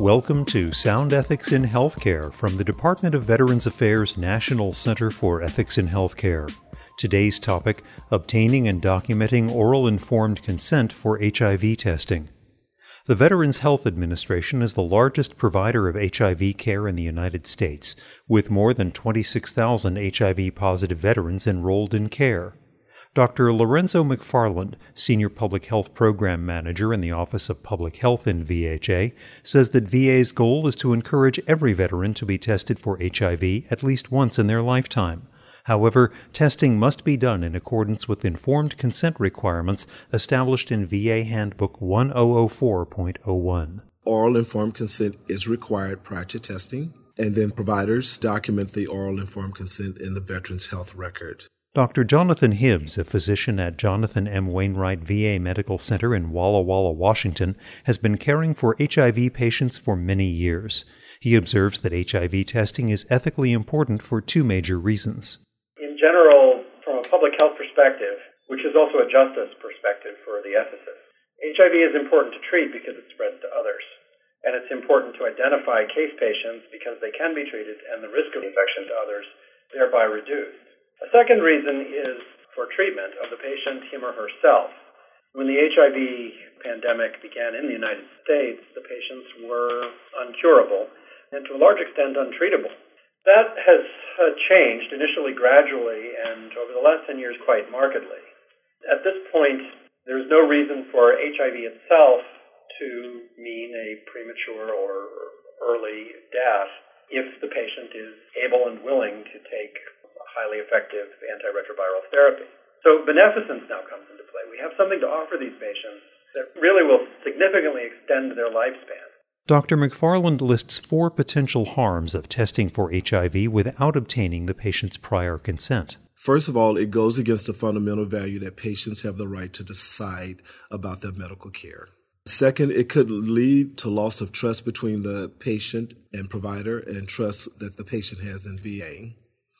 Welcome to Sound Ethics in Healthcare from the Department of Veterans Affairs National Center for Ethics in Healthcare. Today's topic Obtaining and Documenting Oral Informed Consent for HIV Testing. The Veterans Health Administration is the largest provider of HIV care in the United States, with more than 26,000 HIV positive veterans enrolled in care. Dr. Lorenzo McFarland, Senior Public Health Program Manager in the Office of Public Health in VHA, says that VA's goal is to encourage every veteran to be tested for HIV at least once in their lifetime. However, testing must be done in accordance with informed consent requirements established in VA Handbook 1004.01. Oral informed consent is required prior to testing, and then providers document the oral informed consent in the Veterans Health Record. Dr. Jonathan Hibbs, a physician at Jonathan M. Wainwright VA Medical Center in Walla Walla, Washington, has been caring for HIV patients for many years. He observes that HIV testing is ethically important for two major reasons. In general, from a public health perspective, which is also a justice perspective for the ethicists, HIV is important to treat because it spreads to others. And it's important to identify case patients because they can be treated and the risk of infection to others thereby reduced. A second reason is for treatment of the patient, him or herself. When the HIV pandemic began in the United States, the patients were uncurable and to a large extent untreatable. That has uh, changed initially gradually and over the last 10 years quite markedly. At this point, there's no reason for HIV itself to mean a premature or early death if the patient is able and willing to take highly effective antiretroviral therapy. So beneficence now comes into play. We have something to offer these patients that really will significantly extend their lifespan. Dr. McFarland lists four potential harms of testing for HIV without obtaining the patient's prior consent. First of all, it goes against the fundamental value that patients have the right to decide about their medical care. Second, it could lead to loss of trust between the patient and provider and trust that the patient has in VA.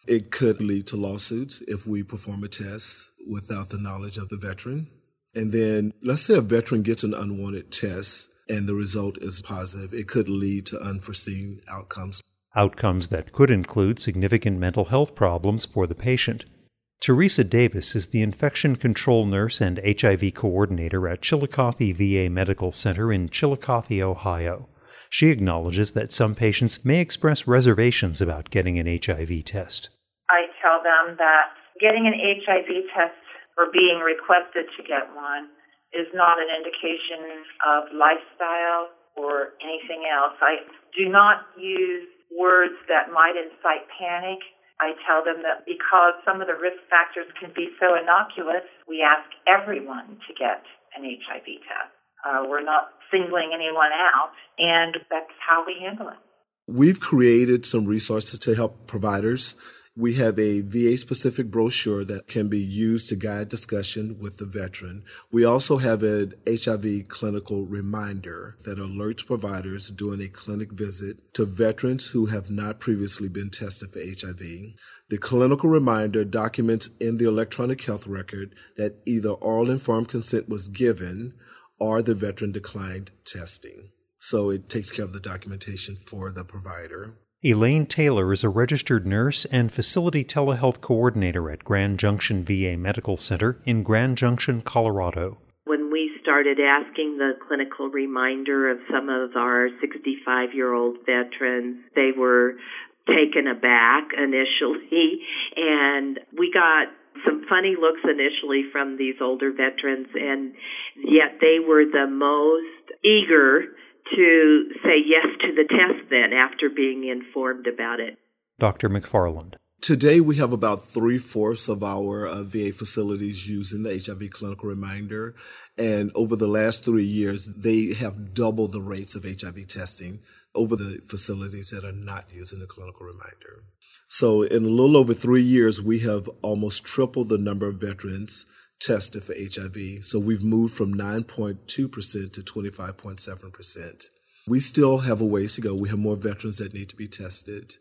It could lead to lawsuits if we perform a test without the knowledge of the veteran. And then let's say a veteran gets an unwanted test and the result is positive. It could lead to unforeseen outcomes. Outcomes that could include significant mental health problems for the patient. Teresa Davis is the infection control nurse and HIV coordinator at Chillicothe VA Medical Center in Chillicothe, Ohio. She acknowledges that some patients may express reservations about getting an HIV test. I tell them that getting an HIV test or being requested to get one is not an indication of lifestyle or anything else. I do not use words that might incite panic. I tell them that because some of the risk factors can be so innocuous, we ask everyone to get an HIV test. Uh, we're not singling anyone out, and that's how we handle it. We've created some resources to help providers. We have a VA specific brochure that can be used to guide discussion with the veteran. We also have an HIV clinical reminder that alerts providers during a clinic visit to veterans who have not previously been tested for HIV. The clinical reminder documents in the electronic health record that either oral informed consent was given or the veteran declined testing. So it takes care of the documentation for the provider. Elaine Taylor is a registered nurse and facility telehealth coordinator at Grand Junction VA Medical Center in Grand Junction, Colorado. When we started asking the clinical reminder of some of our 65 year old veterans, they were taken aback initially, and we got some funny looks initially from these older veterans, and yet they were the most eager to say yes to the test then after being informed about it. Dr. McFarland. Today, we have about three fourths of our uh, VA facilities using the HIV clinical reminder. And over the last three years, they have doubled the rates of HIV testing over the facilities that are not using the clinical reminder. So in a little over three years, we have almost tripled the number of veterans tested for HIV. So we've moved from 9.2% to 25.7%. We still have a ways to go. We have more veterans that need to be tested.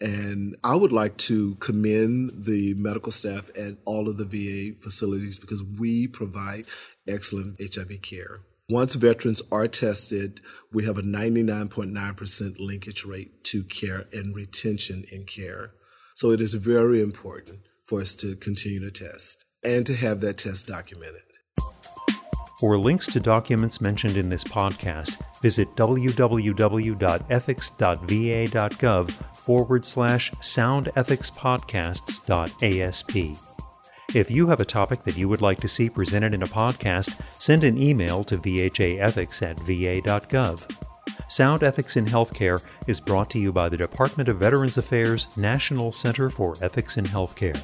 And I would like to commend the medical staff at all of the VA facilities because we provide excellent HIV care. Once veterans are tested, we have a 99.9% linkage rate to care and retention in care. So it is very important for us to continue to test and to have that test documented. For links to documents mentioned in this podcast, visit www.ethics.va.gov forward slash soundethicspodcasts.asp. If you have a topic that you would like to see presented in a podcast, send an email to vhaethics at va.gov. Sound Ethics in Healthcare is brought to you by the Department of Veterans Affairs National Center for Ethics in Healthcare.